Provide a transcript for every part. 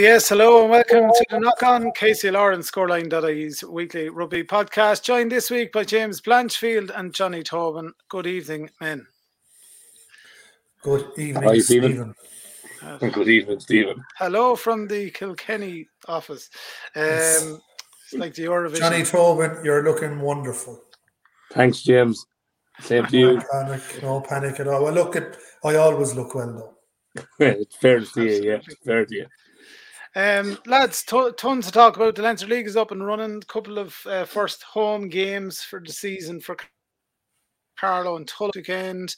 Uh, yes, hello and welcome to the Knock On KCLR and Scoreline.ie's weekly rugby podcast. Joined this week by James Blanchfield and Johnny Tobin. Good evening, men. Good evening, Hi, Stephen. Stephen. Good evening, Stephen. Hello from the Kilkenny office. Um, it's like the Eurovision. Johnny Tobin, you're looking wonderful. Thanks, James. Same to No you. panic, no panic at all. Well, look at, I always look well though. it's fair to see you, yeah. It's fair to you. Um, lads, to- tons to talk about. The Leinster League is up and running. A couple of uh, first home games for the season for Carlow and Tull weekend.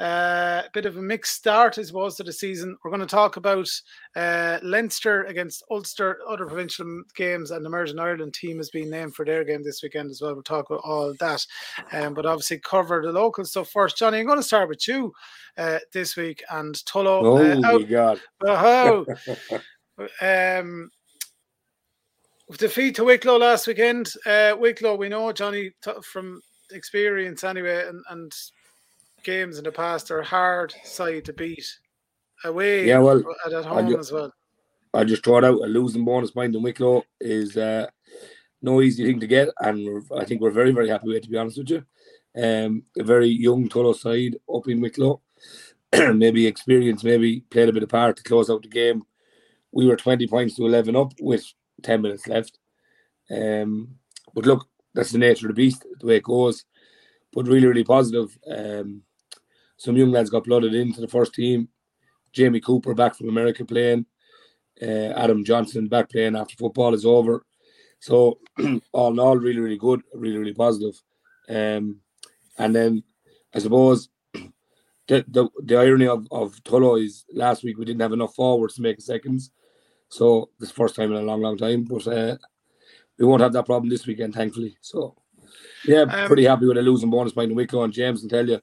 Uh, a bit of a mixed start, as suppose, to the season. We're going to talk about uh, Leinster against Ulster, other provincial games, and the Emerging Ireland team has been named for their game this weekend as well. We'll talk about all that, um, but obviously cover the local stuff first. Johnny, I'm going to start with you uh, this week and Tullow. Oh, uh, my out, God. Oh, um, defeat to Wicklow last weekend. Uh, Wicklow, we know Johnny from experience anyway, and, and games in the past are a hard side to beat away. Yeah, well, at I home ju- as well. I just throw it out. A losing bonus point in Wicklow is uh, no easy thing to get, and we're, I think we're very, very happy with it, to be honest with you. Um, a very young Tullow side up in Wicklow. maybe experience, maybe played a bit of part to close out the game. We were 20 points to 11 up with 10 minutes left. Um, but look, that's the nature of the beast, the way it goes. But really, really positive. Um, some young lads got blooded into the first team. Jamie Cooper back from America playing. Uh, Adam Johnson back playing after football is over. So all in all, really, really good, really, really positive. Um, and then I suppose the the, the irony of, of Tullow is last week we didn't have enough forwards to make seconds. So this first time in a long, long time. But uh, we won't have that problem this weekend, thankfully. So yeah, Um, pretty happy with a losing bonus point in Wicklow and James can tell you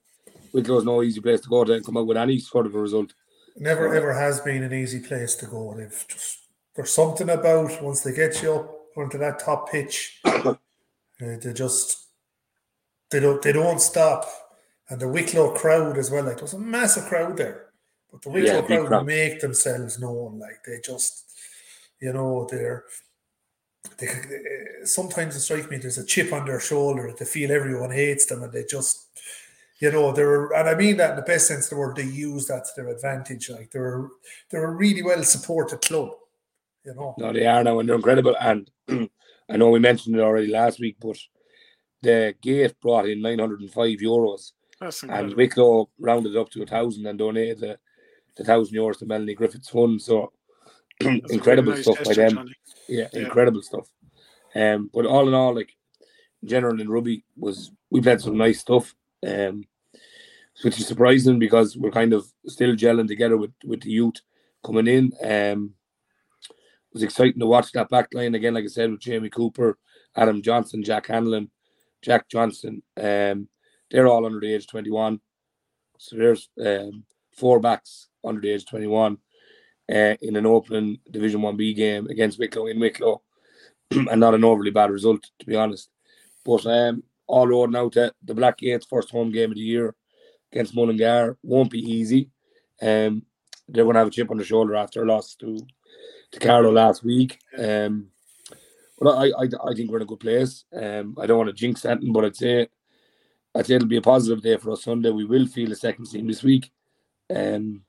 Wicklow's no easy place to go to and come out with any sort of a result. Never ever has been an easy place to go. They've just there's something about once they get you up onto that top pitch, uh, they just they don't they don't stop. And the Wicklow crowd as well, like there's a massive crowd there. But the Wicklow Yeah, crowd, crowd. make themselves known. Like they just you know, they're they, they- sometimes it strikes me there's a chip on their shoulder. They feel everyone hates them and they just you know, they're and I mean that in the best sense of the word, they use that to their advantage. Like they're they're a really well supported club, you know. No, they are now and they're incredible. And I know we mentioned it already last week, but the gate brought in 905 euros and incredible. Wicklow rounded up to a thousand and donated the, the thousand euros to Melanie Griffiths Fund. So That's a really incredible nice stuff by them. Yeah, Yeah. incredible stuff. Um, but all in all, like in general in rugby was we played some nice stuff. Um, which is surprising because we're kind of still gelling together with with the youth coming in. Um, it was exciting to watch that back line again, like I said, with Jamie Cooper, Adam Johnson, Jack Hanlon, Jack Johnson. Um, they're all under the age of 21. So there's um, four backs under the age of 21 uh, in an opening Division 1B game against Wicklow in Wicklow. and not an overly bad result, to be honest. But um, all road now to the Black Gates first home game of the year against Mullingar won't be easy. Um, they're going to have a chip on the shoulder after a loss to to Carlow last week. Um, but I, I, I think we're in a good place. Um, I don't want to jinx anything, but I'd say I'd say it'll be a positive day for us Sunday. We will feel a second team this week. Um,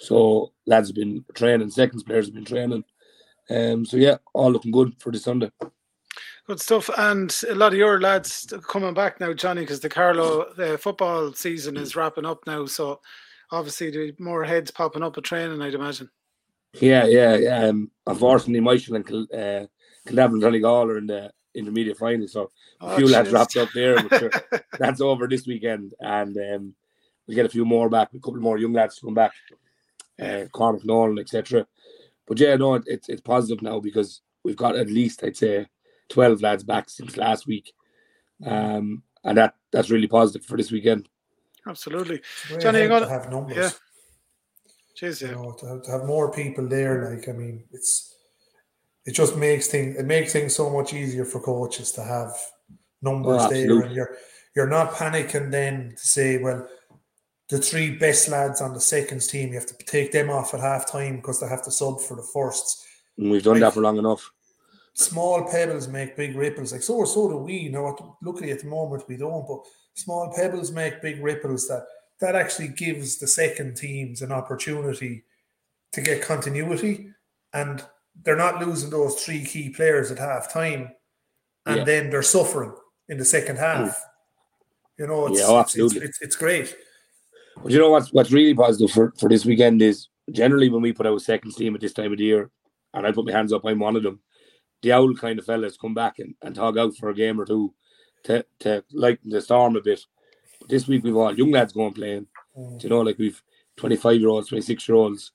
so lads have been training, seconds players have been training. Um, so yeah, all looking good for the Sunday. Good stuff. And a lot of your lads coming back now, Johnny, because the Carlow the football season is wrapping up now. So obviously, the more heads popping up at training, I'd imagine. Yeah, yeah. yeah. Um, unfortunately, Michael and uh, Kildavin Clonegal are in the intermediate final, so a Oh, few lads jeez. wrapped up there. Sure, that's over this weekend, and um, we get a few more back, a couple more young lads to come back, uh, Cormac Nolan, etc. But yeah, no, it, it's it's positive now because we've got at least I'd say twelve lads back since last week, um, and that that's really positive for this weekend. Absolutely. It's very Johnny, you got- to have numbers. yeah. Cheers, You yeah. know, to have, to have more people there, like I mean, it's it just makes things it makes things so much easier for coaches to have numbers Oh, there, and you're you're not panicking then to say, well, the three best lads on the seconds team, you have to take them off at half time because they have to sub for the firsts. And we've done Right. that for long enough. small pebbles make big ripples. Like so, so do we. You know, luckily at the moment we don't, but small pebbles make big ripples. That that actually gives the second teams an opportunity to get continuity, and they're not losing those three key players at half time, and Yeah. then they're suffering in the second half. Mm. You know, it's, Yeah, oh, absolutely. It's, it's, it's great. But you know what's what's really positive for, for this weekend is generally when we put out a second team at this time of the year, and I put my hands up, I'm one of them. The owl kind of fellas come back and, and tog out for a game or two to, to lighten the storm a bit. But this week we've all young lads going playing. Mm. Do you know, like we've 25 year olds, 26 year olds,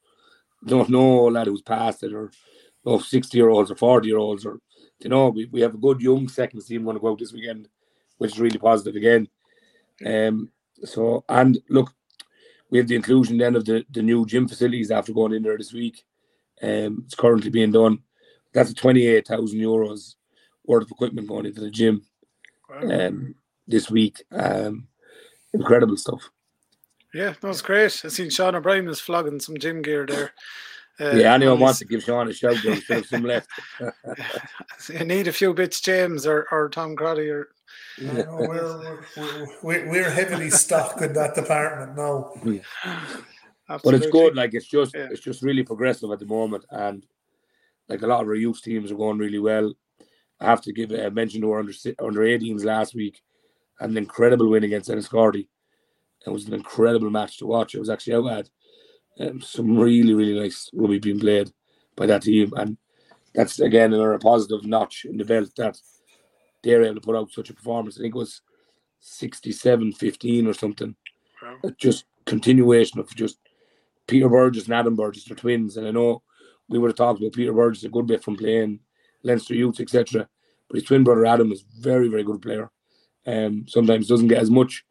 don't know a lad who's past it, or no 60 year olds or 40 year olds, or you know, we, we have a good young second team going to go out this weekend, which is really positive again. Um, so, and look, we have the inclusion then of the, the new gym facilities after going in there this week. Um, it's currently being done. That's 28,000 euros worth of equipment going into the gym um, this week. Um, incredible stuff. Yeah, that was great. I seen Sean O'Brien was flogging some gym gear there. Uh, yeah, anyone wants to give Sean a shout, there still have some left. You need a few bits, James or, or Tom Crotty or I know, we're, we're, we're, we're heavily stocked in that department now. but it's good. Like it's just Yeah. it's just really progressive at the moment, and like a lot of our youth teams are going really well. I have to give a mention to our under si- under 18s last week, an incredible win against Enniscorthy. It was an incredible match to watch. It was actually out at um, some really really nice rugby being played by that team, and that's again another positive notch in the belt that they're able to put out such a performance. I think it was 67-15 or something Wow. just continuation of just Peter Burgess and Adam Burgess, they're twins. And I know we would have talked about Peter Burgess a good bit from playing Leinster Youth, etc. But his twin brother Adam is very, very good player. Um, sometimes doesn't get as much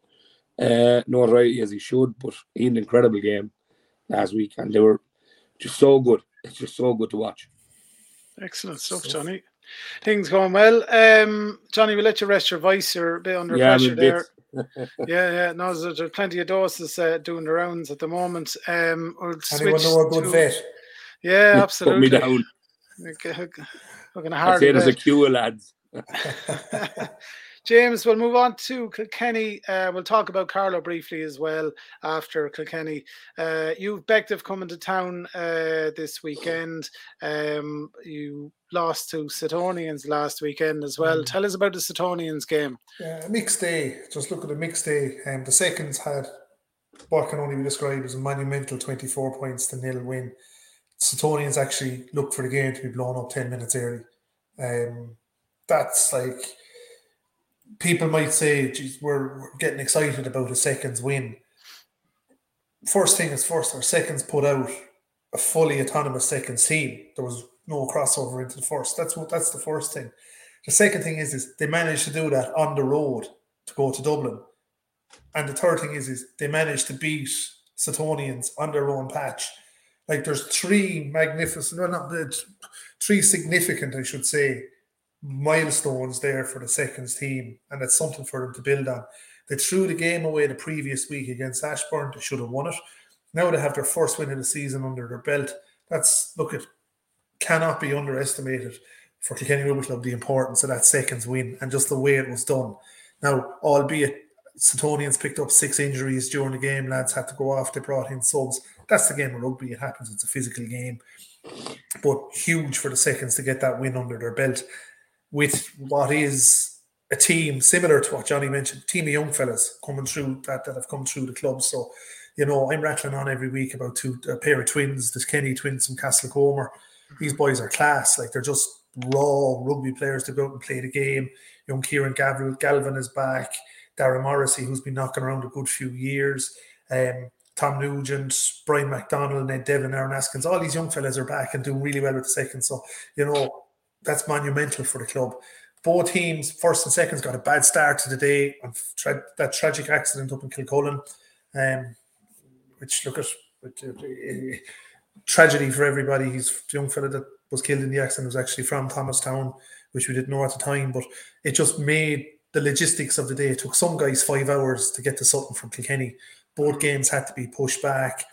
uh, notoriety as he should, but he had an incredible game last week, and they were just so good. It's just so good to watch. Excellent stuff, Stuff. Johnny. Things going well. Um, Johnny, we'll let you rest your voice. You're a bit under yeah, I pressure mean, there. bits. Yeah, yeah. No, there's, there's plenty of doses uh, doing the rounds at the moment. Um, we'll Anyone switch know a good to- vet? Yeah, Put me down. Okay, We're going to I'd hard say there's a queue lads. James, we'll move on to Kilkenny. Uh, we'll talk about Carlow briefly as well after Kilkenny. Uh, you've Bective coming to town uh, this weekend. Um, you lost to Suttonians last weekend as well. Mm. Tell us about the Suttonians game. Yeah, a mixed day. Just look at the mixed day. Um, the seconds had what can only be described as a monumental 24 points to nil win. Suttonians actually looked for the game to be blown up 10 minutes early. Um, that's like people might say, geez, we're, we're getting excited about a seconds win. First thing is first, our seconds put out a fully autonomous seconds team. There was no crossover into the first. That's what that's the first thing. The second thing is, is they managed to do that on the road to go to Dublin. And the third thing is, is they managed to beat Suttonians on their own patch. Like there's three magnificent, well, not three significant, I should say, milestones there for the seconds team, and it's something for them to build on. They threw the game away the previous week against Ashbourne. They should have won it. Now they have their first win of the season under their belt. That's look it cannot be underestimated for Kilkenny Rugby Club the importance of that seconds win and just the way it was done. Now, albeit Suttonians picked up six injuries during the game, lads had to go off. They brought in subs. That's the game of rugby. It happens. It's a physical game, but huge for the seconds to get that win under their belt with what is a team similar to what Johnny mentioned, team of young fellas coming through that that have come through the club. So, you know, I'm rattling on every week about two a pair of twins, the Kenny twins from Castlecomer. These boys are class. Like they're just raw rugby players to go out and play the game. Young Kieran Galvin is back. Darren Morrissey, who's been knocking around a good few years. Um, Tom Nugent, Brian McDonald, Ned Devlin, Aaron Askins, all these young fellas are back and doing really well with the second. So, you know, that's monumental for the club. Both teams, first and seconds, got a bad start to the day on tra- that tragic accident up in Kilcullen, um, which look at uh, uh, tragedy for everybody. He's the young fella that was killed in the accident was actually from Thomastown, which we didn't know at the time, but it just made the logistics of the day. It took some guys five hours to get to Sutton from Kilkenny. Both games had to be pushed back.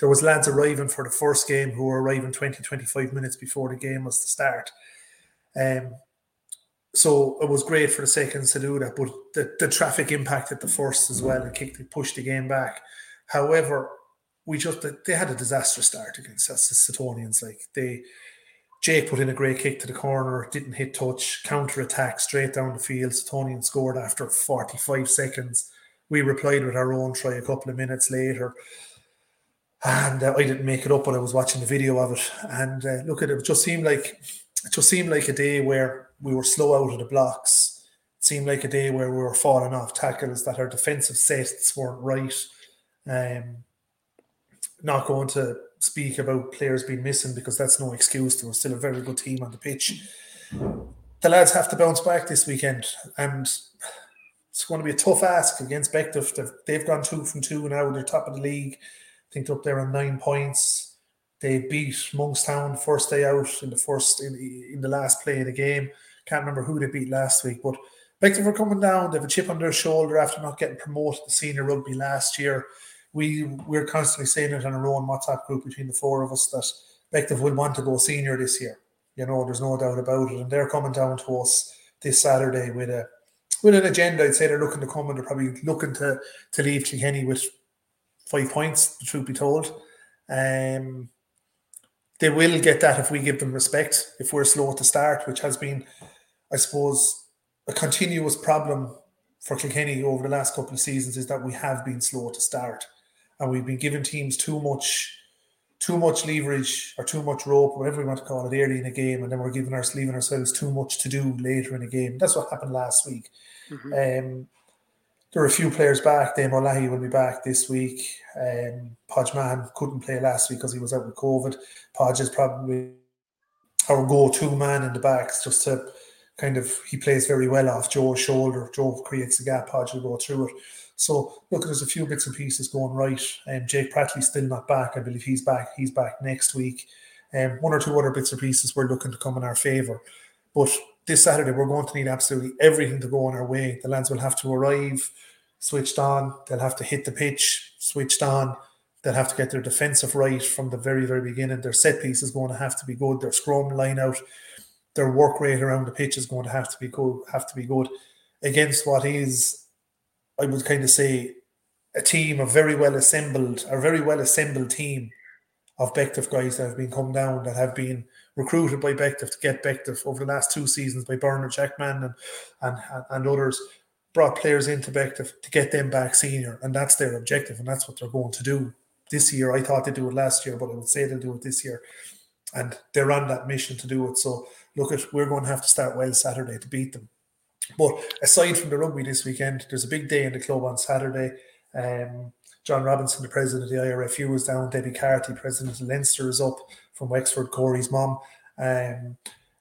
There was lads arriving for the first game who were arriving 20, 25 minutes before the game was to start. Um, so it was great for the seconds to do that, but the, the traffic impacted the first as well and kicked, pushed the game back. However, we just they had a disastrous start against us, the Suttonians. Like they, Jake put in a great kick to the corner, didn't hit touch, counter attack straight down the field. Suttonian scored after 45 seconds. We replied with our own try a couple of minutes later. And uh, I didn't make it up, but I was watching the video of it. And uh, look at it, it just seemed like it just seemed like a day where we were slow out of the blocks. It seemed like a day where we were falling off tackles, that our defensive sets weren't right. Um, not going to speak about players being missing because that's no excuse. There was still a very good team on the pitch. The lads have to bounce back this weekend, and it's going to be a tough ask against Bective. They've gone two from two now. They're top of the league. Think they're up there on nine points. They beat Monkstown first day out in the first in, in the last play of the game. Can't remember who they beat last week, but Bective are coming down. They have a chip on their shoulder after not getting promoted to senior rugby last year we we're constantly saying it in our own WhatsApp group between the four of us that Bective will want to go senior this year. You know, there's no doubt about it, and they're coming down to us this Saturday with a with an agenda. I'd say they're looking to come and they're probably looking to to leave Kilkenny with five points. The truth be told, um, they will get that if we give them respect. If we're slow to start, which has been, I suppose, a continuous problem for Kilkenny over the last couple of seasons, is that we have been slow to start and we've been giving teams too much too much leverage or too much rope, whatever we want to call it, early in a game, and then we're giving our leaving ourselves too much to do later in the game. That's what happened last week. Mm-hmm. Um, there are a few players back. Dame O'Leary will be back this week. Um, Podge Man couldn't play last week because he was out with COVID. Podge is probably our go-to man in the backs, just to kind of he plays very well off Joe's shoulder. Joe creates a gap. Podge will go through it. So look, there's a few bits and pieces going right. Um, Jake Prattley's still not back. I believe he's back. He's back next week. Um, one or two other bits and pieces we're looking to come in our favour. But this Saturday we're going to need absolutely everything to go on our way. The lads will have to arrive switched on. They'll have to hit the pitch switched on. They'll have to get their defensive right from the very, very beginning. Their set piece is going to have to be good. Their scrum line out, their work rate around the pitch is going to have to be good. Have to be good against what is I would kind of say, a team of very well assembled, a very well assembled team of Bective guys that have been come down, that have been recruited by Bective to get Bective over the last two seasons by Bernard Jackman and, and, and others, brought players into Bective to get them back senior. And that's their objective, and that's what they're going to do this year. I thought they'd do it last year, but I would say they'll do it this year. And they're on that mission to do it. So look at we're going to have to start well Saturday to beat them. But aside from the rugby this weekend, there's a big day in the club on Saturday. Um, John Robinson, the president of the IRFU, is down. Debbie Carty, president of Leinster, is up from Wexford. Corey's mom. Um,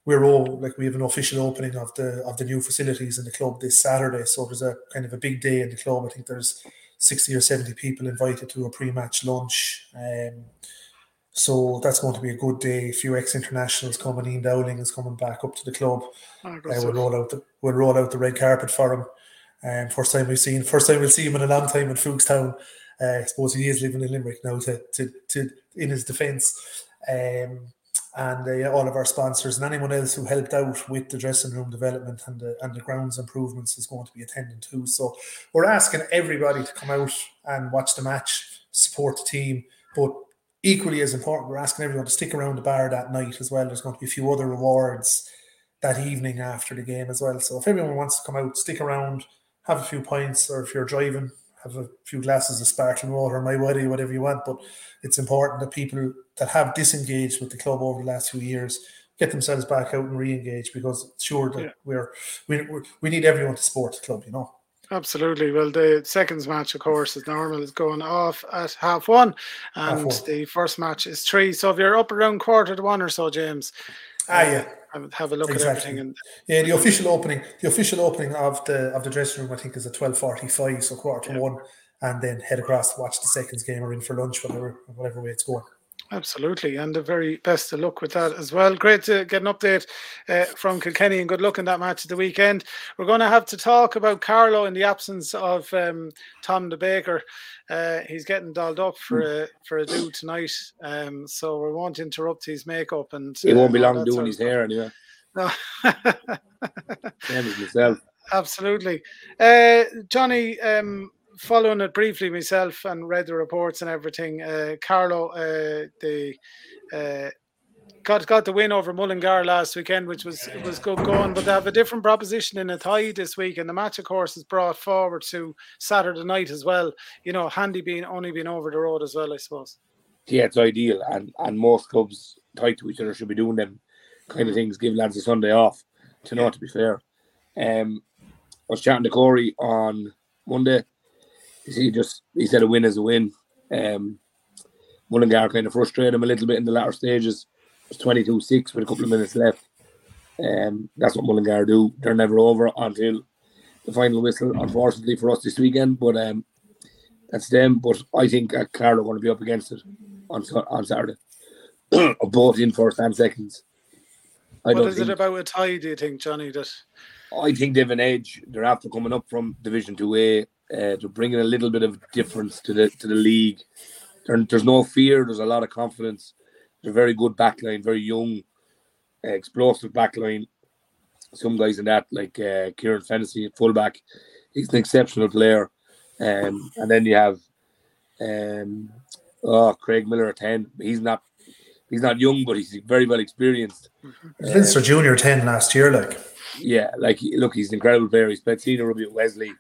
we're all like we have an official opening of the of the new facilities in the club this Saturday. So there's a kind of a big day in the club. I think there's sixty or seventy people invited to a pre-match lunch. Um, so that's going to be a good day. A few ex-internationals coming. Ian Dowling is coming back up to the club. Oh, uh, we'll roll out the we'll roll out the red carpet for him. Um, first time we've seen, first time we'll see him in a long time in Foulkstown. Uh, I suppose he is living in Limerick now. To to, to in his defence, um, and uh, all of our sponsors and anyone else who helped out with the dressing room development and the and the grounds improvements is going to be attending too. So we're asking everybody to come out and watch the match, support the team, but equally as important, we're asking everyone to stick around the bar that night as well. There's going to be a few other rewards that evening after the game as well. So if everyone wants to come out, stick around, have a few pints, or if you're driving, have a few glasses of sparkling water, my buddy, whatever you want. But it's important that people that have disengaged with the club over the last few years get themselves back out and re-engage because sure that yeah. we're we, we need everyone to support the club, you know. Absolutely. Well, the seconds match, of course, is normal, is going off at half one, and half one. the first match is three. So if you're up around quarter to one or so, James, ah, yeah, uh, have a look exactly. at everything. And yeah, the official opening, the official opening of the of the dressing room, I think, is at twelve forty five, so quarter to yeah. one, and then head across to watch the seconds game or in for lunch, whatever whatever way it's going. Absolutely, and the very best of luck with that as well. Great to get an update uh, from Kilkenny, and good luck in that match at the weekend. We're going to have to talk about Carlow in the absence of um, Tom the Baker. Uh, he's getting dolled up for a for a do tonight, um, so we won't interrupt his makeup. And he won't be long doing his hair anyway. No, yourself. Absolutely, uh, Johnny. Um, following it briefly myself and read the reports and everything. Uh, Carlow, uh, the uh, got got the win over Mullingar last weekend, which was was good going. But they have a different proposition in Athy this week, and the match, of course, is brought forward to Saturday night as well. You know, handy being only being over the road as well, I suppose. Yeah, it's ideal, and and most clubs tied to each other should be doing them kind of mm. things. Give lads a Sunday off. To know, to be fair. Um, I was chatting to Corey on Monday he just he said a win is a win. Um, Mullingar kind of frustrated him a little bit in the latter stages. It was 22-6 with a couple of minutes left. Um, that's what Mullingar do. They're never over until the final whistle, unfortunately for us this weekend. But um, that's them. But I think uh, Carlow are going to be up against it on on Saturday, both in first and seconds. I what is think, it about Athy? Do you think, Johnny? That I think they've an edge. They're after coming up from Division Two A. Uh, they're bringing a little bit of difference to the to the league. There, there's no fear. There's a lot of confidence. They're very good backline, very young, uh, explosive backline. Some guys in that, like uh, Kieran Fennessy at fullback, he's an exceptional player. Um, and then you have um, oh Craig Miller at ten. He's not he's not young, but he's very well experienced. Leinster uh, Junior ten last year, like yeah, like look, he's an incredible player. He's played senior rugby at Wesley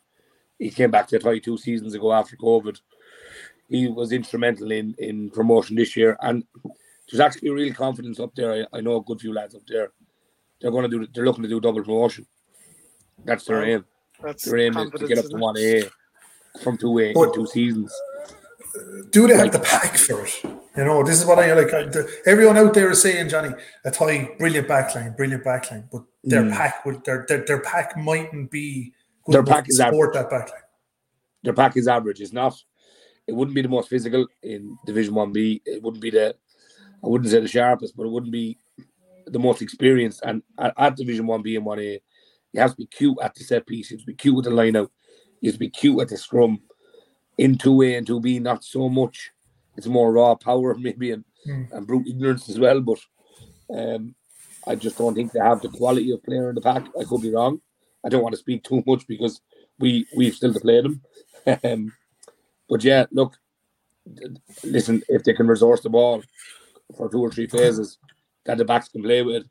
he came back to Athy two seasons ago after COVID. He was instrumental in in promotion this year, and there's actually real confidence up there. I, I know a good few lads up there. They're going to do. They're looking to do double promotion. That's their aim. That's their aim is to get up to one A from two A in two seasons. Do they have the pack for it? You know, this is what I like. I, the, everyone out there is saying, Johnny, Athy, brilliant backline, brilliant backline, but their mm. pack would their, their their pack mightn't be their pack is average. that. Their pack is average. It's not. It wouldn't be the most physical in Division One B. It wouldn't be the. I wouldn't say the sharpest, but it wouldn't be the most experienced. And at, at Division One B and One A, you have to be cute at the set piece. You have to be cute with the line out. You have to be cute at the scrum. In two A and two B, not so much. It's more raw power maybe and, mm. and brute ignorance as well. But um, I just don't think they have the quality of player in the pack. I could be wrong. I don't want to speak too much because we we've still to play them. um, but yeah, look, listen, if they can resource the ball for two or three phases that the backs can play with,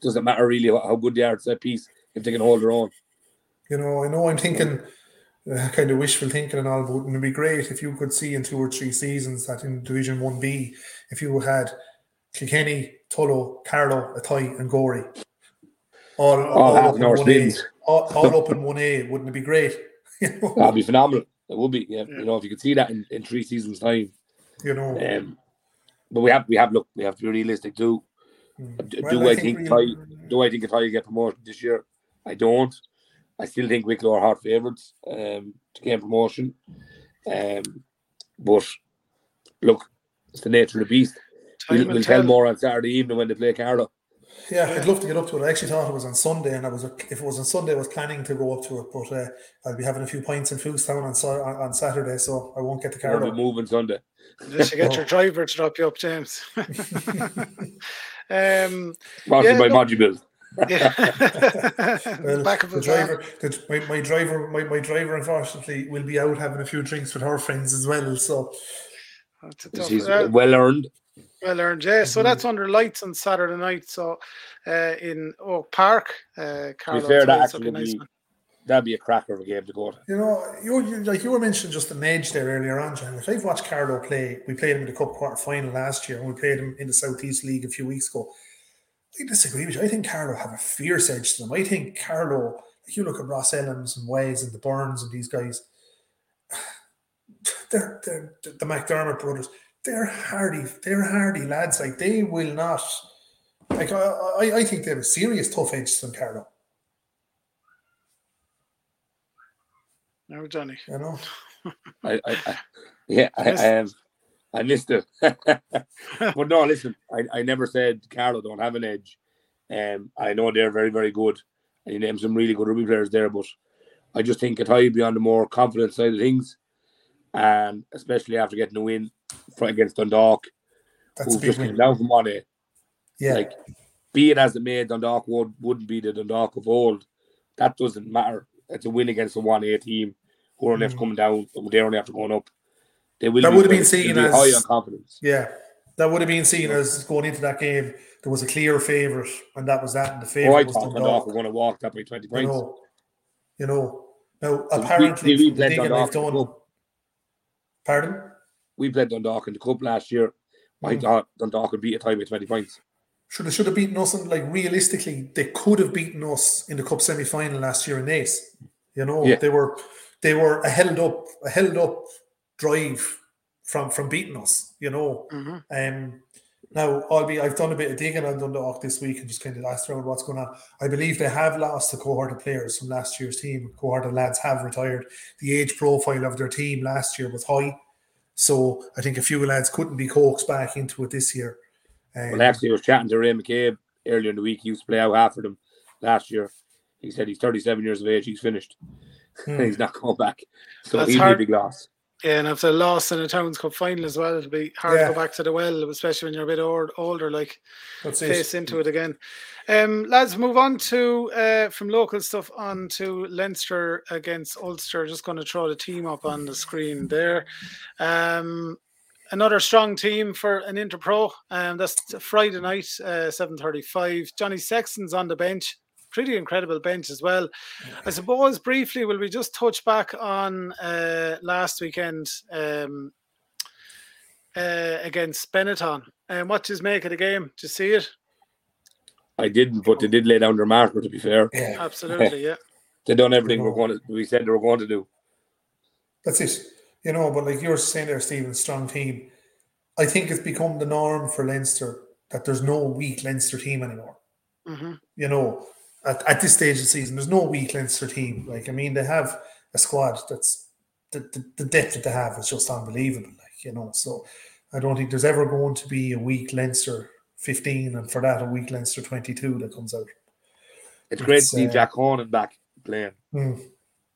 doesn't matter really how good they are at that piece if they can hold their own. You know, I know I'm thinking uh, kind of wishful thinking and all, but it would be great if you could see in two or three seasons that in Division 1B, if you had Kilkenny, Tullow, Carlow, Athy, and Gorey all, all, all, up, in one a, all, all up in one A, wouldn't it be great? That'd be phenomenal. It would be, yeah. yeah. You know, if you could see that in, in three seasons' time. You know. Um, but we have we have look, we have to be realistic too. Mm. Do, well, do, I, I think, think really... do I think if I get promoted this year? I don't. I still think Wicklow are hard favourites um, to gain promotion. Um, but look, it's the nature of the beast. We'll, we'll tell more on Saturday evening when they play Carlow. Yeah, I'd love to get up to it. I actually thought it was on Sunday, and I was if it was on Sunday, I was planning to go up to it, but uh, I'll be having a few pints in Foulkstown on on Saturday, so I won't get the car. We'll be moving Sunday. You get your driver to drop you up, James. um, yeah, by no, Module. Yeah. well, Back of the driver, the, my, my driver, my, my driver, unfortunately, will be out having a few drinks with her friends as well. So, He's well earned. Well earned, yeah. So that's mm-hmm. under lights on Saturday night. So uh, in Oak Park, uh, Carlow, be fair, that actually nice be, that'd be a cracker of a game to go to. You know, you, you like you were mentioning just an edge there earlier on, John. If I've watched Carlow play, we played him in the Cup quarter final last year, and we played him in the Southeast League a few weeks ago. I disagree with you. I think Carlow have a fierce edge to them. I think Carlow, like you look at Ross Ellams and Ways and the Burns and these guys, they're, they're the McDermott brothers they're hardy, they're hardy lads. Like they will not. Like I, I, I think they have a serious tough edge than Carlow. No, Johnny. You know. I, I, I, yeah, I, I have. I missed it. but no, listen, I, I never said Carlow don't have an edge. Um, I know they're very, very good. And you named some really good rugby players there, but I just think it high be on the more confident side of things. And especially after getting a win for, against Dundalk, That's a who just came down from 1A. Yeah, Like, be it as it may, Dundalk would, wouldn't be the Dundalk of old. That doesn't matter. It's a win against a 1A team who are only after Mm. coming down, they're only after going up. They will That would have been seen be as- high on confidence. yeah. That would have been seen as going into that game. There was a clear favourite, and that was that. And the Oh, I favourite was thought Dundalk Dundalk. were going to walk that by 20 You points. know, you know. Now, we- apparently, we from the played digging Dundalk they've done. Pardon? We played Dundalk in the cup last year. I thought Dundalk would beat Athy by 20 points. Should have should have beaten us, and like realistically, they could have beaten us in the cup semi final last year in Naas. You know, Yeah. they were they were a held up a held up drive from from beating us. You know, Mhm. um, now I'll be I've done a bit of digging on Dundalk this week and just kind of asked around what's going on. I believe they have lost a cohort of players from last year's team. A cohort of lads have retired. The age profile of their team last year was high, so I think a few lads couldn't be coaxed back into it this year. Um, Well, actually, I was chatting to Ray McCabe earlier in the week. He used to play out half for them last year. He said he's 37 years of age. He's finished. hmm. he's not coming back. So That's he'll be a hard. big loss. Yeah, and if they lost in a Towns Cup final as well, it'll be hard Yeah. to go back to the well, especially when you're a bit old, older, like That's face it. into it again. Um, lads, move on to uh, from local stuff on to Leinster against Ulster. Just going to throw the team up on the screen there. Um, another strong team for an Interpro. Um, that's Friday night, uh, seven thirty-five. Johnny Sexton's on the bench. Pretty incredible bench as well. I suppose briefly, will we just touch back on uh, last weekend um, uh, against Benetton? And what does make of the game? Did you see it? I didn't, but they did lay down their marker, to be fair. Yeah, Absolutely, yeah. They done everything we're going to, we said they were going to do. that's it. You know, but like you were saying there, Stephen, strong team. I think it's become the norm for Leinster that there's no weak Leinster team anymore. hmm You know, at, at this stage of the season, there's no weak Leinster team. Like, I mean, they have a squad that's the, the, the depth that they have is just unbelievable. Like, you know, so I don't think there's ever going to be a weak Leinster 15 and for that a week Leinster 22 that comes out. It's great to see uh, Jack Conan back playing Hmm,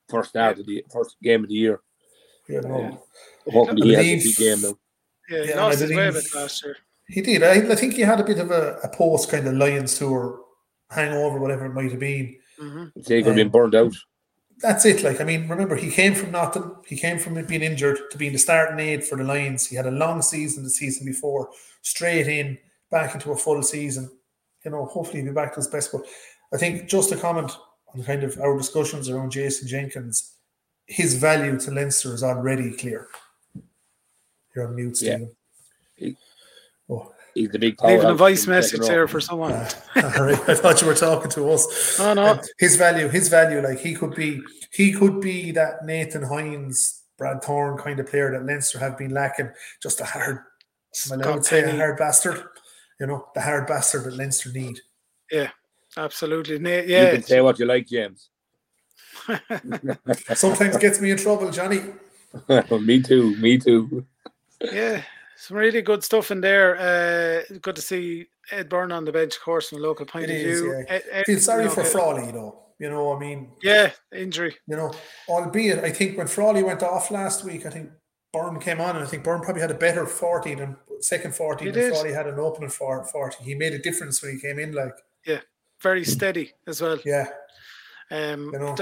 first start of the first game of the year. you know. Hopefully, he has a believe- big game now. Yeah, he Yeah, lost I his way a believe- bit last year. He did. I, I think he had a bit of a, a post kind of Lions tour hangover, whatever it might have been. hmm Say he could have been Um, burned out. That's it. Like, I mean, remember, he came from nothing. He came from being injured to being the starting aid for the Lions. He had a long season the season before, straight in, back into a full season. You know, hopefully he'll be back to his best. But I think just a comment on kind of our discussions around Jason Jenkins, his value to Leinster is already clear. You're on mute, Yeah. Stephen. He- Oh, He's the big Leaving a powerhouse voice in the second message row. there for someone. all right. I thought you were talking to us. No, no. Um, his value, his value, like he could be, he could be that Nathan Hines, Brad Thorn kind of player that Leinster have been lacking. Just a hard, I would say a hard bastard? You know, the hard bastard that Leinster need. Yeah, absolutely. Na- You yeah. can say what you like, James. Sometimes gets me in trouble, Johnny. me too. Me too. yeah. Some really good stuff in there. Uh, good to see Ed Byrne on the bench, of course, from a local point It of is, view. yeah. Ed- Ed- Feel sorry you know, for. Frawley, though. You know, I mean, Yeah, injury. you know, albeit I think when Frawley went off last week, I think Byrne came on, and I think Byrne probably had a better forty than second forty He than. Frawley had an opening for forty. He made a difference when he came in, like yeah, Very steady as well. yeah, Um, You know.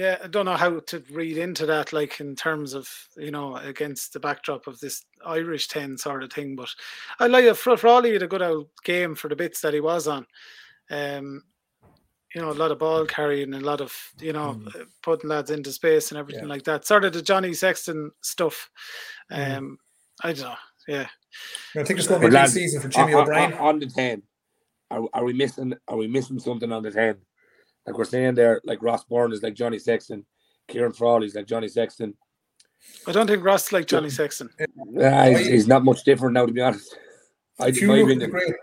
Yeah, I don't know how to read into that, like in terms of you know against the backdrop of this Irish ten sort of thing. But I like it. Fr- Frawley had a good old game for the bits that he was on. Um, you know, a lot of ball carrying, and a lot of you know Mm. uh, putting lads into space and everything Yeah. like that. Sort of the Johnny Sexton stuff. Mm. Um, I don't know. Yeah, I think it's going to be a big season for Jimmy on, O'Brien. on, on the ten, are, are we missing? Are we missing something on the ten? Like we're saying there, like Ross Byrne is like Johnny Sexton, Kieran Frawley's like Johnny Sexton. I don't think Ross like Johnny Sexton. He's, he's not much different now, to be honest. I if you look at the great,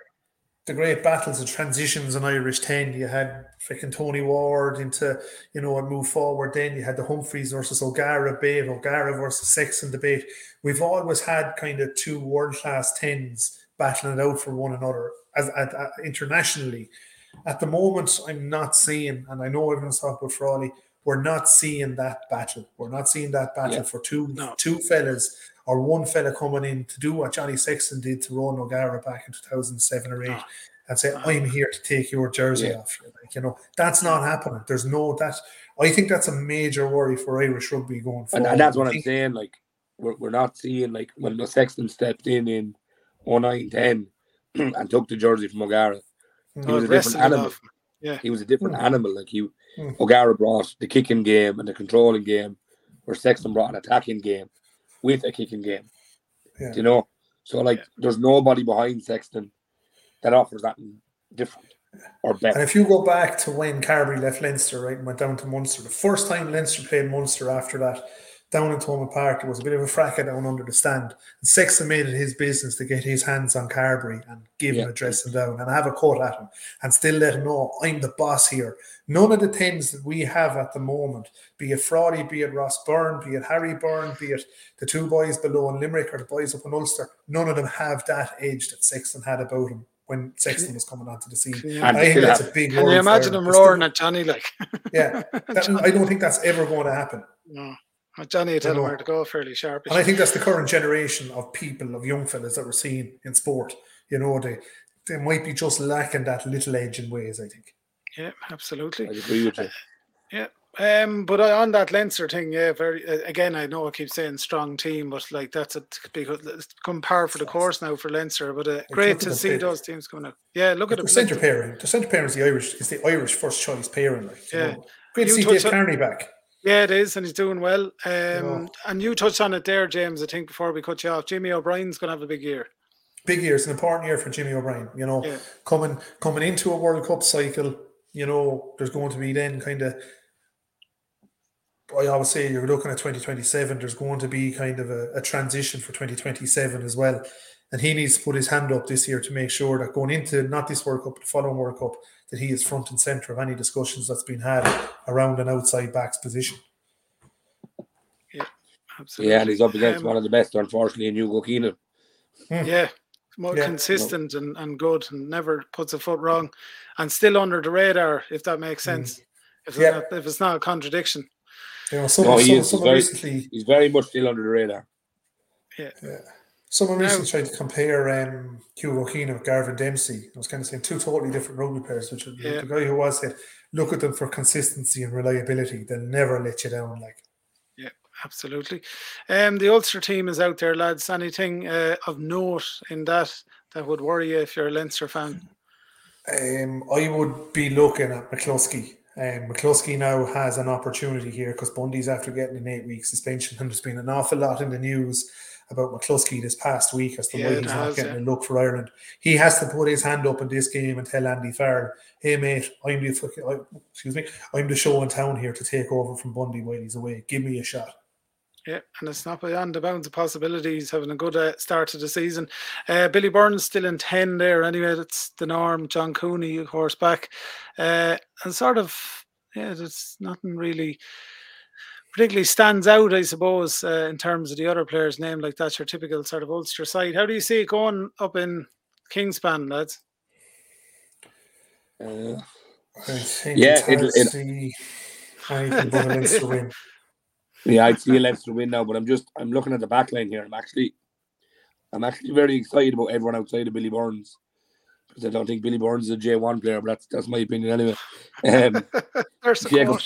the great battles and transitions in Irish 10. You had freaking Tony Ward into, you know, and move forward. Then you had the Humphreys versus O'Gara debate, O'Gara versus Sexton debate. We've always had kind of two world class 10s battling it out for one another as, as, as, internationally. At the moment, I'm not seeing, and I know everyone's talking about Frawley, we're not seeing that battle. We're not seeing that battle yeah. for two no. two fellas or one fella coming in to do what Johnny Sexton did to Ron O'Gara back in 2007 or 8 oh. and say, ah. I'm here to take your jersey yeah. off you. Like, you know, that's not happening. There's no that I think that's a major worry for Irish rugby going forward. And, that's what I'm saying. Like we're, we're not seeing like when the Sexton stepped in in 09 10 and took the jersey from O'Gara. He was a different animal. Yeah. He was a different mm. animal. Like you mm. O'Gara brought the kicking game and the controlling game, where Sexton brought an attacking game with a kicking game. Yeah. You know, so like yeah. there's nobody behind Sexton that offers that different or better. And if you go back to when Carbery left Leinster, right, and went down to Munster, the first time Leinster played Munster after that, down in Thomond Park, there was a bit of a fracas down under the stand. And Sexton made it his business to get his hands on Carbery and give yeah. him a dressing down and have a cut at him and still let him know I'm the boss here. None of the things that we have at the moment, be it Frawley, be it Ross Byrne, be it Harry Byrne, be it the two boys below in Limerick or the boys up in Ulster, none of them have that edge that Sexton had about him when Sexton was coming onto the scene. Yeah. I think that's a big. Can you imagine him roaring at Johnny like? yeah, that, I don't think that's ever going to happen. No. Johnny had tell him where to go fairly sharp. And I think that's the current generation of people, of young fellas that we're seeing in sport. You know, they they might be just lacking that little edge in ways, I think. Yeah, absolutely. I agree with you. Uh, yeah. Um, but on that Leinster thing, yeah, very uh, again. I know I keep saying strong team, but like that's a because it's come par for the course now for Leinster. But uh, great to see those teams coming out. Yeah, look at the centre pairing. The centre pairing is the Irish is the Irish first choice pairing. Like, yeah, know. great to see Dave Kearney back. Yeah, it is, and he's doing well. Um, oh. And you touched on it there, James. I think before we cut you off, Jimmy O'Brien's going to have a big year. Big year. It's an important year for Jimmy O'Brien. You know, yeah. coming coming into a World Cup cycle. You know, there's going to be then kind of. I always say you're looking at 2027. There's going to be kind of a, a transition for 2027 as well, and he needs to put his hand up this year to make sure that going into not this World Cup, but the following World Cup, that he is front and centre of any discussions that's been had around an outside back's position. Yeah, absolutely. Yeah, and he's up against um, one of the best, unfortunately, in Hugo Keenan. Hmm. Yeah, more yeah. consistent and, and good and never puts a foot wrong and still under the radar, if that makes hmm. sense. Mm. If, yeah. it's not, if it's not a contradiction. You know, some, no, he some, is, very, recently, he's very much still under the radar. Yeah. yeah. Someone recently tried to compare um, Hugo Keenan with Girvan Dempsey. I was kind of saying two totally different rugby players, which yeah. the guy who was said, look at them for consistency and reliability. They'll never let you down. Like, yeah, absolutely. Um, the Ulster team is out there, lads. Anything uh, of note in that that would worry you if you're a Leinster fan? Um, I would be looking at McCloskey. Um, McCloskey now has an opportunity here because Bundee's after getting an eight week suspension, and there's been an awful lot in the news about McCloskey this past week as to yeah, why he's not getting yeah. a look for Ireland. He has to put his hand up in this game and tell Andy Farrell, "Hey mate, I'm the excuse me, I'm the show in town here to take over from Bundee while he's away. Give me a shot." Yeah, and it's not beyond the bounds of possibilities having a good uh, start to the season. Uh, Billy Burns still in 10 there anyway. That's the norm. John Cooney, horseback. Uh, and sort of, yeah, there's nothing really particularly stands out, I suppose, uh, in terms of the other players' name, like that's your typical sort of Ulster side. How do you see it going up in Kingspan, lads? Uh, yeah, it'll, it'll, yeah, I'd see a Leinster win now, but I'm just I'm looking at the back line here. I'm actually I'm actually very excited about everyone outside of Billy Burns because I don't think Billy Burns is a J1 player, but that's that's my opinion anyway. Um, Jacob,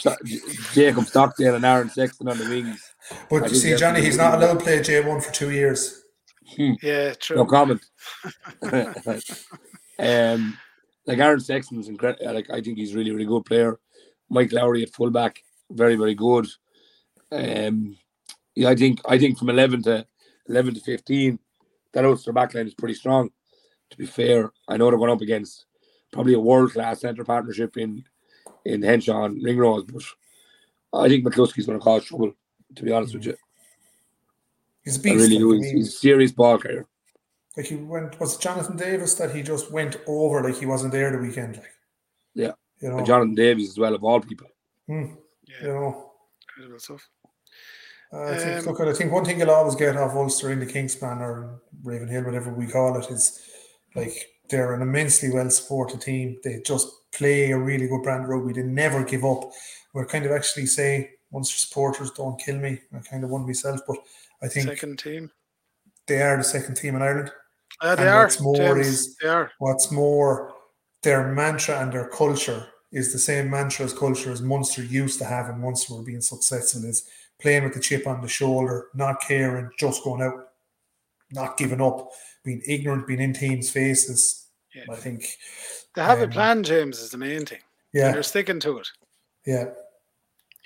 Jacob Stockdale and Aaron Sexton on the wings. But you see, Johnny, he's not allowed to play J1 for two years. Hmm. Yeah, true. No comment. um, like Aaron Sexton's incredible. Like I think he's really, really good player. Mike Lowry at fullback, very, very good. Um, yeah, I think I think from eleven to eleven to fifteen, that Ulster backline is pretty strong to be fair, I know they're going up against probably a world class centre partnership in in Henshaw and Ringrose, but I think McCloskey's going to cause trouble. To be honest with you, he's a beast. I really do. He's, he's, a serious ball carrier. Like he went, was it Jonathan Davies that he just went over like he wasn't there the weekend? Like, Yeah. you know, And Jonathan Davies as well, of all people. Hmm, Yeah, you know. incredible stuff. Uh, I think, Um, look, I think one thing you'll always get off Ulster in the Kingspan or Ravenhill, whatever we call it, is like they're an immensely well supported team. They just play a really good brand of rugby. They never give up. We're kind of actually say Munster supporters don't kill me. I kind of one myself, but I think Second team. they are the second team in Ireland. Uh, they And are. what's more James, is- they are. What's more, their mantra and their culture is the same mantra as culture as Munster used to have, and Munster were being successful is playing with the chip on the shoulder, not caring, just going out, not giving up, being ignorant, being in teams' faces. Yeah. I think, They have a um, plan, James, is the main thing. And yeah, they're sticking to it. yeah,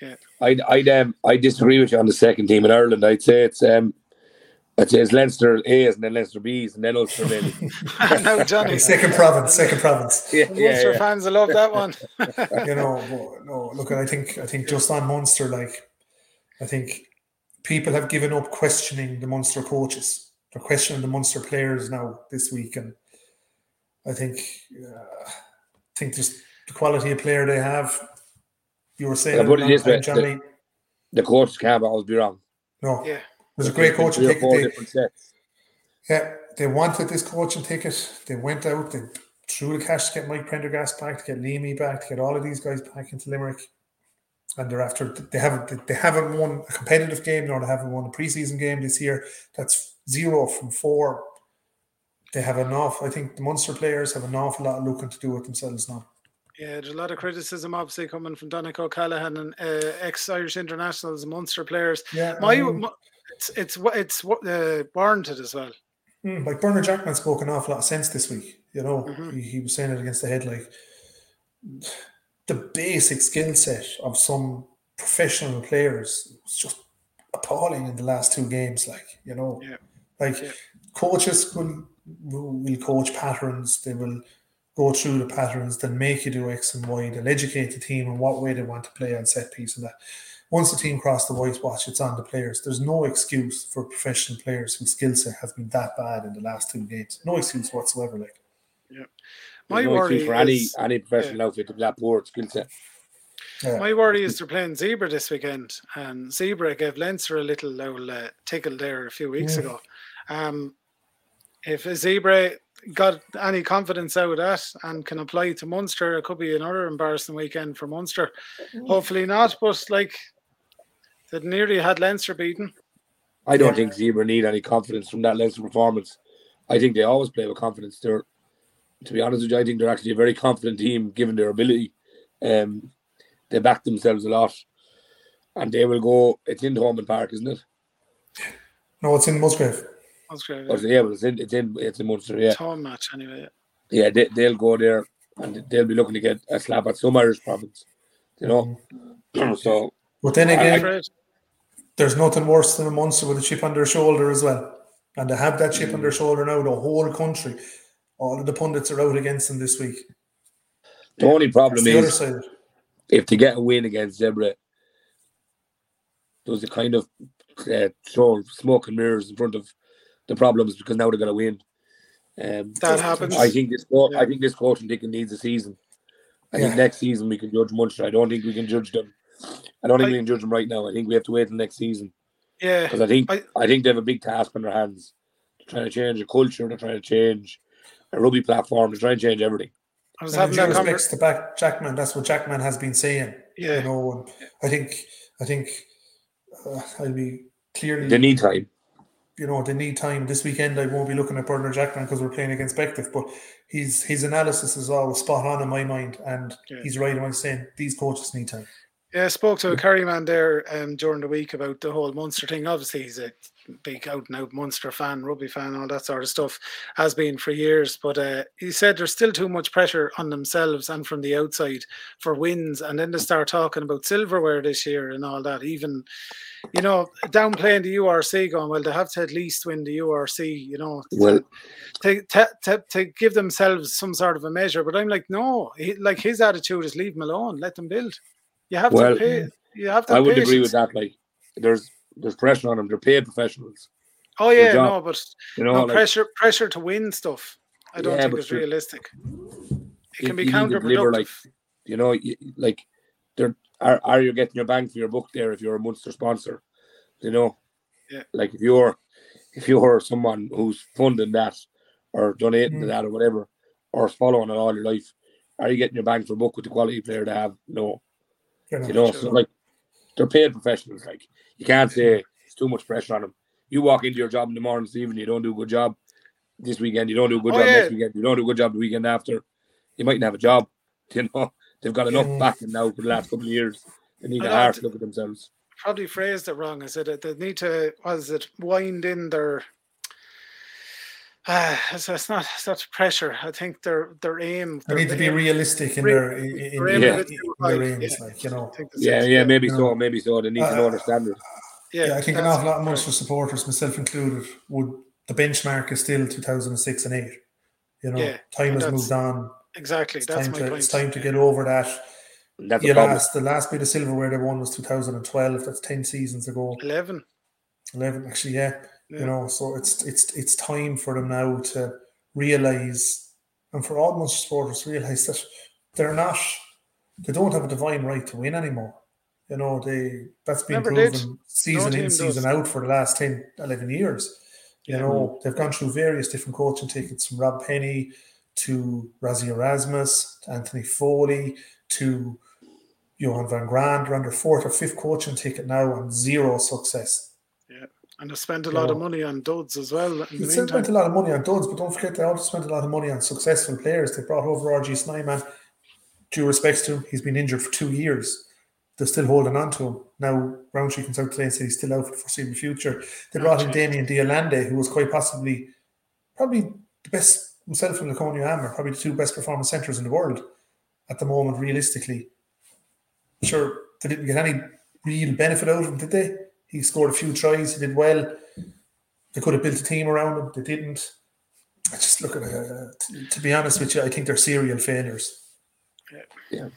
Yeah. I'd I'd um I disagree with you on the second team in Ireland. I'd say it's um I'd say it's Leinster A's and then Leinster B's and then Ulster maybe. now, Johnny. second province, second province. yeah, the yeah, Munster yeah. fans will love that one. you know, but no, look, I think I think just on Munster, like I think people have given up questioning the Munster coaches. They're questioning the Munster players now this week, and I think uh, I think just the quality of player they have. You were saying, Yeah, put it this way, time, Johnny. The coach can't always be wrong. No, Yeah. there's a great coach. Three or They, four they, different sets. yeah, they wanted this coaching ticket. They went out. They threw the cash to get Mike Prendergast back, to get Leamy back, to get all of these guys back into Limerick. And they're after they haven't they haven't won a competitive game nor they haven't won a preseason game this year. That's zero from four. They have enough. I think the Munster players have an awful lot of looking to do with themselves now. Yeah, there's a lot of criticism obviously coming from Donncha O'Callaghan and uh, ex-Irish internationals and Munster players. Yeah, My, um, my- it's it's what it's what uh, warranted as well. Mm, like Bernard Jackman spoke an awful lot of sense this week. You know, Mhm. he, he was saying it against the head like the basic skill set of some professional players was just appalling in the last two games. Like you know, Yeah. Like Yeah. coaches will will coach patterns. They will go through the patterns, then make you do X and Y. They'll educate the team on what way they want to play on set piece and that. Once the team cross the white watch, it's on the players. There's no excuse for professional players whose skill set has been that bad in the last two games. No excuse whatsoever. Like, yeah, My no worry excuse for any is any professional outfit to be that poor skill set. yeah, my worry is they're playing Zebre this weekend, and Zebre gave Leinster a little old, uh, tickle there a few weeks Mm. ago. Um, if Zebre got any confidence out of that and can apply to Munster, it could be another embarrassing weekend for Munster. Hopefully not, but like they nearly had Leinster beaten. I don't Yeah. think Zebre need any confidence from that Leinster performance. I think they always play with confidence. They're, to be honest with you, I think they're actually a very confident team given their ability. Um, they back themselves a lot, and they will go. It's in Thomond Park, isn't it? no, it's in Musgrave. That's great. Or, yeah, well, it's in it's in it's in Munster. Yeah, Home match anyway. yeah, they, they'll go there, and they'll be looking to get a slap at some Irish province. You know, so But then I'm again, afraid. there's nothing worse than a Munster with a chip on their shoulder as well. And to have that chip on their shoulder now, the whole country, all of the pundits are out against them this week. the only That's problem the other is side. if they get a win against Zebre, there's a kind of uh, throw smoke and mirrors in front of the problems because now they're going to win. Um, That happens. I think this. co- Yeah. I think this coaching ticket needs a season. I think next season we can judge Munster. I don't think we can judge them. I don't think I- we can judge them right now. I think we have to wait till next season Yeah, because I think I- I, think they have a big task on their hands. They're trying to change the culture. They're trying to change a rugby platform. They're trying to change everything. I was And having in that conversation. respects to back Jackman, that's what Jackman has been saying. Yeah, You know, and I think, I think, uh, I'll be clearly. They need time. You know, they need time. This weekend, I won't be looking at Bernard Jackman because we're playing against Bective, but his his analysis is always spot on in my mind, and Yeah. he's right when saying these coaches need time. Yeah, I spoke to a Kerry man there um, during the week about the whole Munster thing. Obviously, he's a big out and out Munster fan, rugby fan, all that sort of stuff, has been for years. But uh, he said there's still too much pressure on themselves and from the outside for wins. And then they start talking about silverware this year and all that. Even, you know, downplaying the URC, going, well, they have to at least win the URC, you know, Well, to, to, to, to give themselves some sort of a measure. But I'm like, no, he, like his attitude is leave them alone, let them build. You have Well, to pay. You have to. I would agree with that. Like, there's there's pressure on them. They're paid professionals. Oh yeah, no, but You know, no, like, pressure pressure to win stuff. I don't Yeah, think but it's realistic. It You- can be you deliver, counterproductive. like, you know, you, like, there are, are you getting your bang for your buck there if you're a Munster sponsor? You know, Yeah. like if you're if you're someone who's funding that or donating to Mm. that or whatever, or following it all your life, are you getting your bang for buck with the quality player they have? No, You know, you know, Sure. so like they're paid professionals. Like you can't say it's too much pressure on them. You walk into your job in the morning, Stephen, you don't do a good job this weekend, you don't do a good Oh, job yeah. next weekend, you don't do a good job the weekend after. You mightn't have a job. You know, they've got enough Yeah. backing now for the last couple of years. They need a hard look at themselves. Probably phrased it wrong. I said that they need to what is it wind in their uh, it's, it's not it's not pressure. I think their their aim. They their need to be aim- realistic in their in, in, their in, Yeah. in their aims, yeah. like you know. I Yeah, yeah, maybe No. so, maybe so. They need to know their standard. yeah. Yeah, I think an that's awful lot of right. Munster supporters, myself included, would the benchmark is still 2006 and 8. You know, Yeah, time has moved on. Exactly, It's that's time my to point. it's time to get over that. And that's a last the last bit of silverware they won was 2012. That's 10 seasons ago. Eleven. 11 actually, yeah. Yeah. You know, so it's it's it's time for them now to realize and for all Munster supporters to realize that they're not they don't have a divine right to win anymore. You know, they that's been Never did. proven season team in, does. season out for the last 10, 11 years. You Yeah. know, they've gone through various different coaching tickets from Rob Penney to Rassie Erasmus, to Anthony Foley, to Johann van Graan. They're on their fourth or fifth coaching ticket now and zero success. And they spent a lot of money on duds as well. In They meantime, spent a lot of money on duds, but don't forget they also spent a lot of money on successful players. They brought over RG Snyman. Due respects to him, he's been injured for two years. They're still holding on to him. Now Rowntree comes out today and said he's still out for the foreseeable future. They brought in Damian de Allende, who was quite possibly probably the best himself and Lukhanyo Am, probably the two best performing centres in the world at the moment, realistically. Sure, they didn't get any real benefit out of him, did they? He scored a few tries, he did well. They could have built a team around him, they didn't. I just look at it. to, to be honest with you, I think they're serial failures. Yeah. yeah.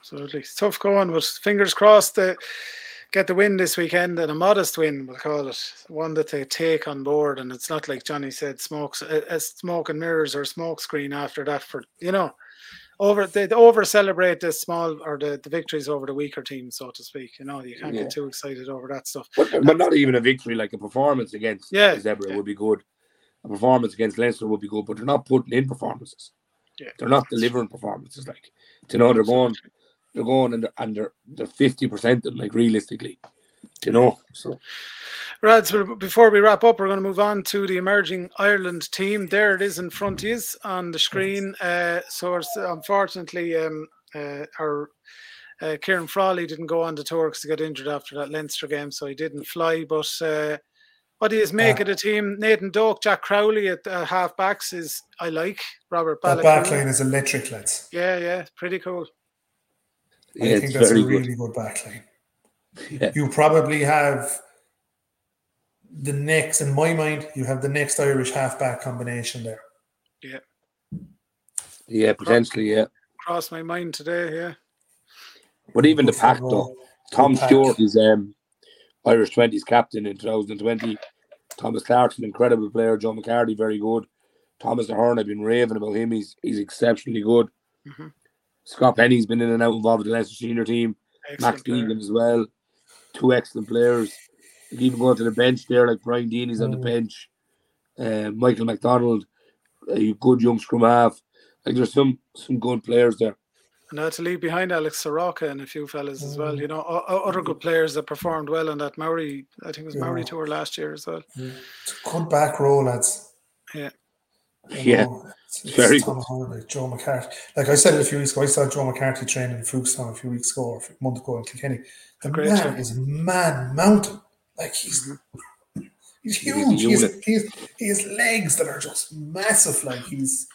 Absolutely It's tough going, but fingers crossed to get the win this weekend and a modest win, we'll call it one that they take on board. And it's not like Johnny said, smokes a, a smoke and mirrors or smoke screen after that. For you know, over they, they over celebrate the small or the, the victories over the weaker teams, so to speak. You know, you can't Yeah. get too excited over that stuff. But, but not even a victory, like a performance against Yeah, Zebre yeah. would be good. A performance against Leinster would be good, but they're not putting in performances. Yeah. They're not delivering performances. Like, you know, they're going, they're going and they're, and they're, they're 50% like realistically. You know, so Right, so before we wrap up, we're going to move on to the emerging Ireland team. There it is in front of you on the screen. Uh, so unfortunately, um, uh, our uh, Ciarán Frawley didn't go on the tour because he got injured after that Leinster game, so he didn't fly. But uh, what do you make of the team? Nathan Doak, Jack Crowley at uh, half backs is I like. Robert That Baloucoune. back line is electric, lads. Yeah, yeah, pretty cool. yeah, I think that's a really good. good back line. Yeah. You probably have the next, in my mind, you have the next Irish halfback combination there. Yeah, Yeah, potentially, yeah. Crossed my mind today, yeah. But even the Good pack, though. Tom Good pack. Stewart is um, Irish 20s captain in 2020. Thomas Clarkson, incredible player. Joe McCarthy, very good. Thomas Ahern, I've been raving about him. He's he's exceptionally good. Mhm. Scott Penny's been in and out involved with the Leinster senior team. Excellent Max player. Deegan as well. Two excellent players. You can even going to the bench there, like Brian Deeny's on the Mm. bench. Uh, Michael McDonald, a good young scrum half. Like there's some some good players there. And now to leave behind Alex Soroka and a few fellas as well. Mm. You know, o- o- other good players that performed well on that Maori, I think it was Maori Yeah. tour last year as well. It's a good back row, lads. Yeah. You Yeah. know, it's, it's Very Tom Ahern, like Joe McCarthy. Like I said it a few weeks ago, I saw Joe McCarthy training in Foulkstown a few weeks ago or a month ago in Kilkenny. The Great man stuff. is man mountain. Like he's mm-hmm. he's He's huge. He's, unit. he's, he has legs that are just massive. Like he's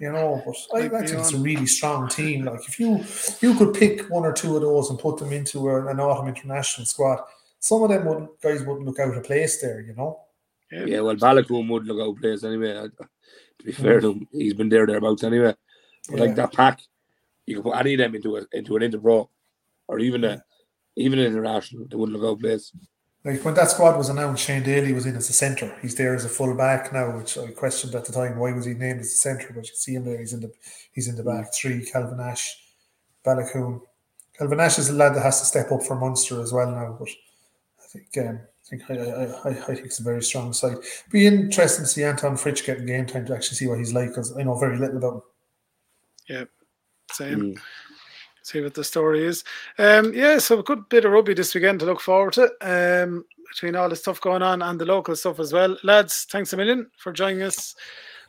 you know, but I, I think it's a really strong team. Like if you you could pick one or two of those and put them into a, an autumn international squad, some of them would guys wouldn't look out of place there, you know. Yeah. Yeah, well, Baloucoune would look out of place anyway. I- To be fair to him, he's been there thereabouts anyway. But Yeah. like that pack, you can put any of them into a, into an interpro or even a even an international. They wouldn't look out of place. like when that squad was announced, Shane Daly was in as a centre. He's there as a full back now, which I questioned at the time. Why was he named as a centre? But you see him there. He's in the he's in the back three. Calvin Nash, Baloucoune. Calvin Nash is a lad that has to step up for Munster as well now. But I think um, I think I, I, I, I think it's a very strong side. Be interesting to see Antoine Frisch getting game time to actually see what he's like because I know very little about him. Yeah, same. Mm see what the story is. Um, yeah, so a good bit of rugby this weekend to look forward to. Um, between all the stuff going on and the local stuff as well, lads. Thanks a million for joining us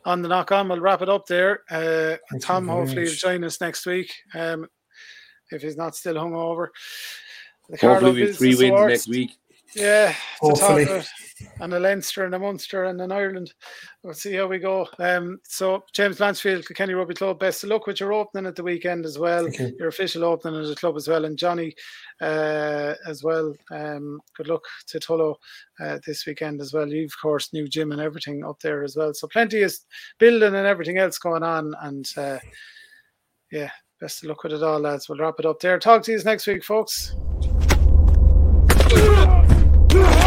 on the knock on. We'll wrap it up there. Uh, Tom hopefully will join us next week. Um, if he's not still hungover. The hopefully we three wins next week. Yeah, hopefully. and a Leinster and a Munster and an Ireland. We'll see how we go. Um, so James Blanchfield, Kenny Rugby Club, best of luck with your opening at the weekend as well. You. Your official opening at the club as well, and Johnny uh, as well. Um, good luck to Tullow uh, this weekend as well. You've of course new gym and everything up there as well. So plenty of building and everything else going on, and uh, yeah, best of luck with it all, lads. We'll wrap it up there. Talk to you next week, folks. Yeah.